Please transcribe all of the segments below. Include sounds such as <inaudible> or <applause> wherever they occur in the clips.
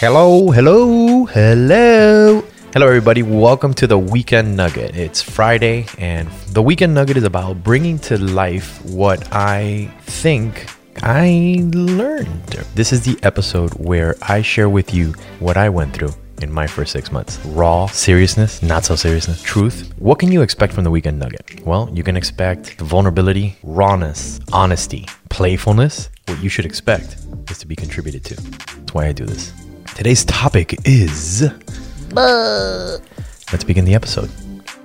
Hello, hello, hello. Hello, everybody. Welcome to the Weekend Nugget. It's Friday, and the Weekend Nugget is about bringing to life what I think I learned. This is the episode where I share with you what I went through in my first six months. Raw seriousness, not so seriousness, truth. What can you expect from the Weekend Nugget? Well, you can expect vulnerability, rawness, honesty, playfulness. What you should expect is to be contributed to. That's why I do this. Today's topic is. Let's begin the episode.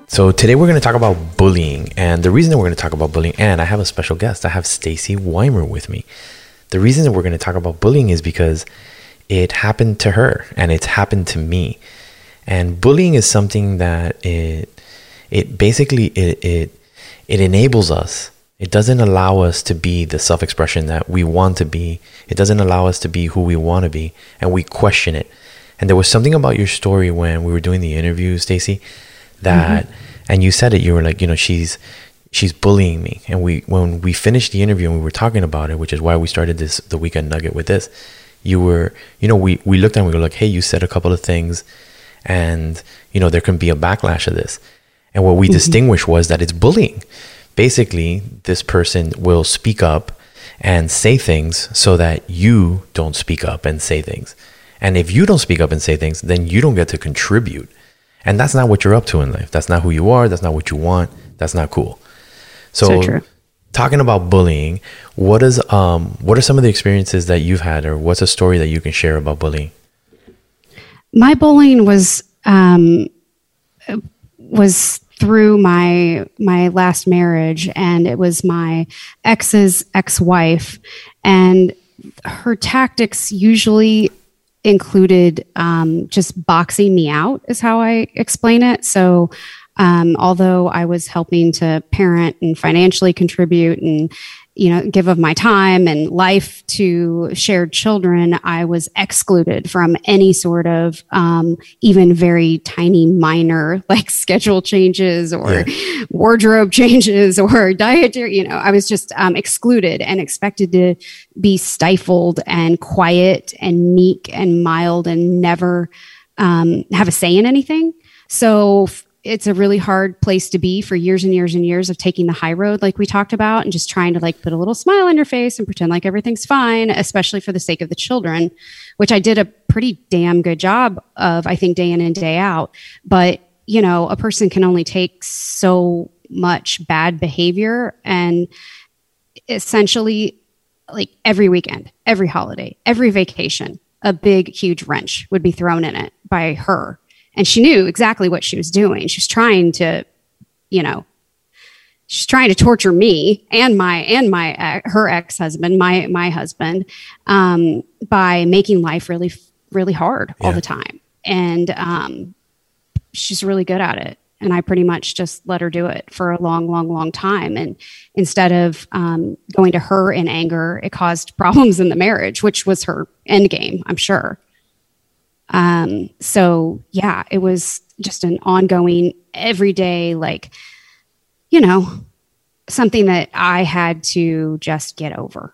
So today we're going to talk about bullying, and the reason that we're going to talk about bullying, and I have a special guest. I have Stacy Weimer with me. The reason that we're going to talk about bullying is because it happened to her, and it's happened to me. And bullying is something that it it basically it it, it enables us it doesn't allow us to be the self expression that we want to be. It doesn't allow us to be who we want to be. And we question it. And there was something about your story when we were doing the interview, Stacy, that, mm-hmm. and you said it, you were like, you know, she's, she's bullying me. And we, when we finished the interview and we were talking about it, which is why we started this, the weekend nugget with this, you were, you know, we, we looked and we were like, hey, you said a couple of things and, you know, there can be a backlash of this. And what we mm-hmm. distinguished was that it's bullying basically this person will speak up and say things so that you don't speak up and say things. And if you don't speak up and say things, then you don't get to contribute. And that's not what you're up to in life. That's not who you are. That's not what you want. That's not cool. So, so talking about bullying, what is um what are some of the experiences that you've had or what's a story that you can share about bullying? My bullying was um was through my my last marriage and it was my ex's ex-wife. And her tactics usually included um, just boxing me out is how i explain it. So um, although i was helping to parent and financially contribute and you know, give of my time and life to shared children, I was excluded from any sort of um, even very tiny minor <laughs> like schedule changes or yeah. wardrobe <laughs> changes or dietary, you know, I was just um, excluded and expected to be stifled and quiet and meek and mild and never um, have a say in anything. So it's a really hard place to be for years and years and years of taking the high road like we talked about and just trying to like put a little smile on your face and pretend like everything's fine especially for the sake of the children which i did a pretty damn good job of i think day in and day out. But you know a person can only take so much bad behavior and essentially like every weekend every holiday every vacation a big huge wrench would be thrown in it by her and she knew exactly what she was doing. She was trying to, you know, she's trying to torture me and my and my her ex husband, my my husband, um, by making life really really hard all the time. And um, she's really good at it. And I pretty much just let her do it for a long, long, long time. And instead of um, going to her in anger, it caused <laughs> problems in the marriage, which was her end game, I'm sure. Um, so yeah, it was just an ongoing, everyday, like, you know, something that I had to just get over.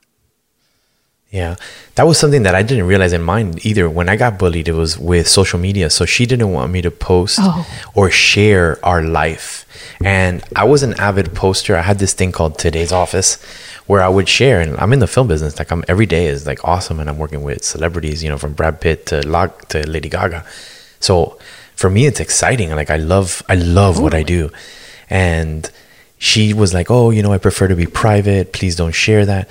Yeah, that was something that I didn't realize in mine either. When I got bullied, it was with social media. So she didn't want me to post oh. or share our life. And I was an avid poster. I had this thing called Today's Office where I would share. And I'm in the film business. Like I'm every day is like awesome. And I'm working with celebrities, you know, from Brad Pitt to Log to Lady Gaga. So for me, it's exciting. Like I love, I love Ooh. what I do. And she was like, Oh, you know, I prefer to be private. Please don't share that.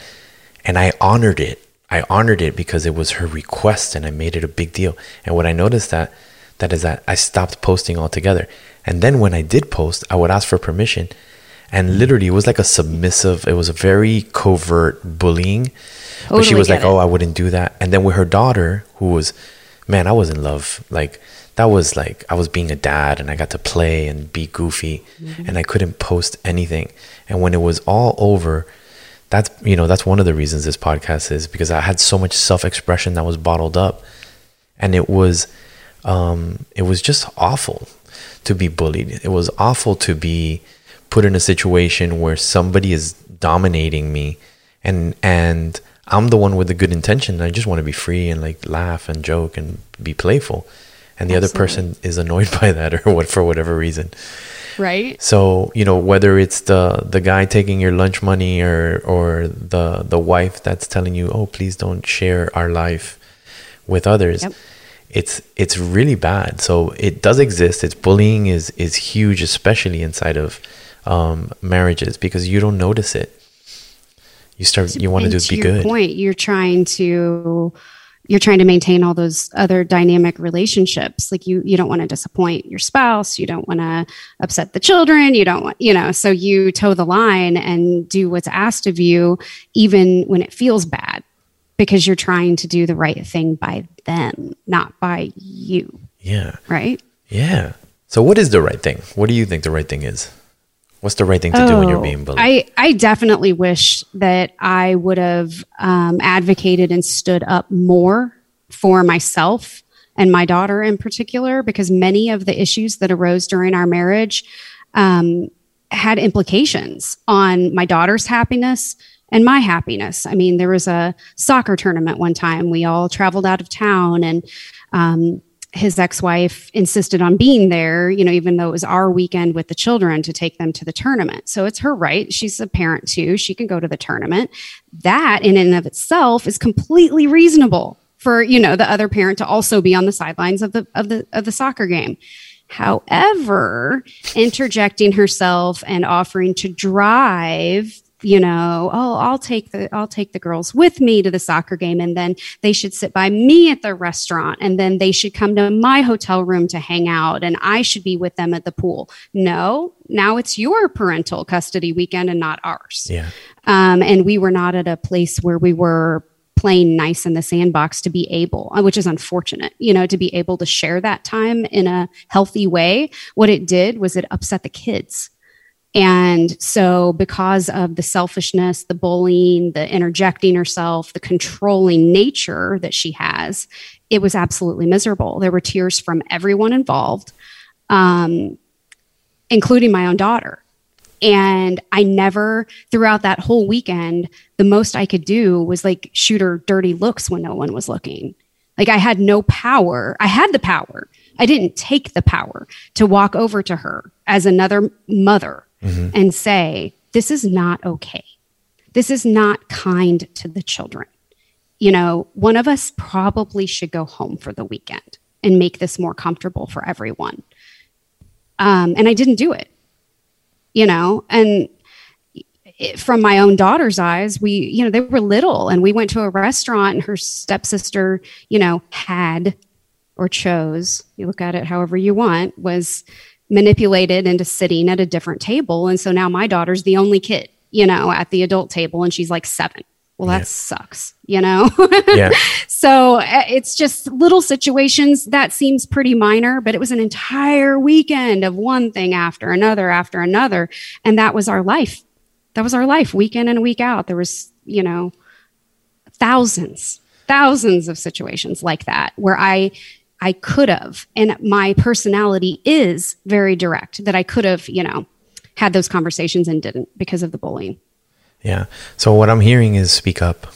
And I honored it I honored it because it was her request and I made it a big deal. And what I noticed that that is that I stopped posting altogether. And then when I did post, I would ask for permission. And literally it was like a submissive, it was a very covert bullying. Totally but she was like, it. "Oh, I wouldn't do that." And then with her daughter, who was man, I was in love. Like that was like I was being a dad and I got to play and be goofy mm-hmm. and I couldn't post anything. And when it was all over, that's you know that's one of the reasons this podcast is because I had so much self-expression that was bottled up, and it was um, it was just awful to be bullied. It was awful to be put in a situation where somebody is dominating me, and and I'm the one with the good intention. I just want to be free and like laugh and joke and be playful. And the Absolutely. other person is annoyed <laughs> by that or what for whatever reason. Right. So, you know, whether it's the the guy taking your lunch money or or the the wife that's telling you, "Oh, please don't share our life with others." Yep. It's it's really bad. So, it does exist. It's bullying is is huge especially inside of um, marriages because you don't notice it. You start you want to do be good. point you're trying to you're trying to maintain all those other dynamic relationships. Like you you don't want to disappoint your spouse. You don't want to upset the children. You don't want you know so you toe the line and do what's asked of you even when it feels bad because you're trying to do the right thing by them not by you. Yeah. Right? Yeah. So what is the right thing? What do you think the right thing is What's the right thing to oh, do when you're being bullied? I, I definitely wish that I would have um, advocated and stood up more for myself and my daughter in particular, because many of the issues that arose during our marriage um, had implications on my daughter's happiness and my happiness. I mean, there was a soccer tournament one time. We all traveled out of town and um, his ex-wife insisted on being there you know even though it was our weekend with the children to take them to the tournament. So it's her right. She's a parent too. She can go to the tournament. That in and of itself is completely reasonable for you know the other parent to also be on the sidelines of the of the of the soccer game. However interjecting herself and offering to drive you know, oh, I'll take the I'll take the girls with me to the soccer game and then they should sit by me at the restaurant and then they should come to my hotel room to hang out and I should be with them at the pool. No, now it's your parental custody weekend and not ours. Yeah. Um, and we were not at a place where we were playing nice in the sandbox to be able, uh, which is unfortunate, you know, to be able to share that time in a healthy way. What it did was it upset the kids and so, because of the selfishness, the bullying, the interjecting herself, the controlling nature that she has, it was absolutely miserable. There were tears from everyone involved, um, including my own daughter. And I never, throughout that whole weekend, the most I could do was like shoot her dirty looks when no one was looking. Like I had no power. I had the power. I didn't take the power to walk over to her as another mother mm-hmm. and say, this is not okay. This is not kind to the children. You know, one of us probably should go home for the weekend and make this more comfortable for everyone. Um, and I didn't do it, you know, and it, from my own daughter's eyes, we, you know, they were little and we went to a restaurant and her stepsister, you know, had or chose, you look at it however you want, was manipulated into sitting at a different table. And so now my daughter's the only kid, you know, at the adult table and she's like seven. Well, that yeah. sucks, you know? <laughs> yeah. So uh, it's just little situations that seems pretty minor, but it was an entire weekend of one thing after another after another. And that was our life. That was our life, week in and week out. There was, you know, thousands, thousands of situations like that where I I could have. And my personality is very direct that I could have, you know, had those conversations and didn't because of the bullying. Yeah. So what I'm hearing is speak up.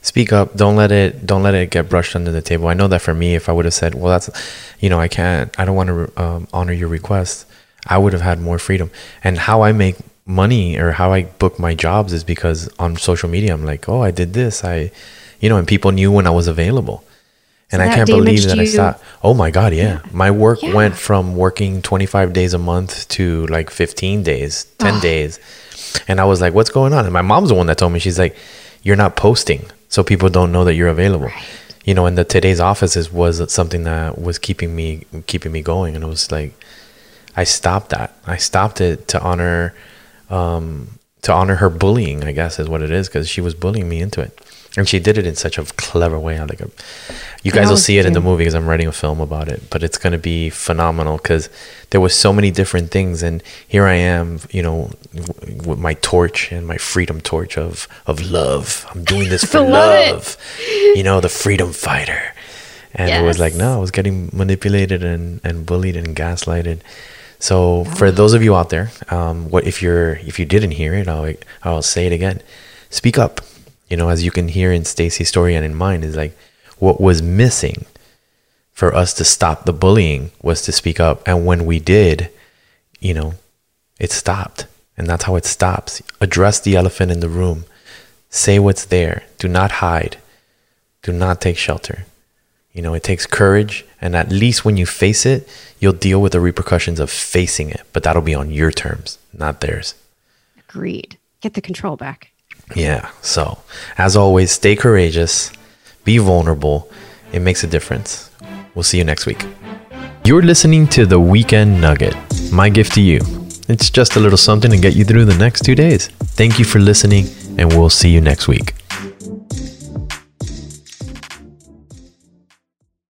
Speak up. Don't let it don't let it get brushed under the table. I know that for me if I would have said, "Well, that's you know, I can't I don't want to um, honor your request." I would have had more freedom. And how I make money or how I book my jobs is because on social media I'm like, "Oh, I did this." I you know, and people knew when I was available and I can't believe that you. I stopped. Oh my God, yeah. yeah. My work yeah. went from working 25 days a month to like 15 days, 10 oh. days. And I was like, what's going on? And my mom's the one that told me, she's like, you're not posting. So people don't know that you're available. Right. You know, and the today's offices was something that was keeping me keeping me going. And it was like, I stopped that. I stopped it to honor, um, to honor her bullying. I guess is what it is because she was bullying me into it and she did it in such a clever way. Like a, you guys will see it in the movie because I'm writing a film about it, but it's going to be phenomenal because there was so many different things, and here I am, you know, with my torch and my freedom torch of of love. I'm doing this <laughs> for love, you know, the freedom fighter. And yes. it was like, no, I was getting manipulated and, and bullied and gaslighted. So for those of you out there, um, what if you're if you didn't hear it, I'll I'll say it again. Speak up You know, as you can hear in Stacy's story and in mine, is like what was missing for us to stop the bullying was to speak up. And when we did, you know, it stopped. And that's how it stops. Address the elephant in the room. Say what's there. Do not hide. Do not take shelter. You know, it takes courage. And at least when you face it, you'll deal with the repercussions of facing it. But that'll be on your terms, not theirs. Agreed. Get the control back. Yeah. So, as always, stay courageous, be vulnerable. It makes a difference. We'll see you next week. You're listening to the Weekend Nugget. My gift to you. It's just a little something to get you through the next two days. Thank you for listening, and we'll see you next week.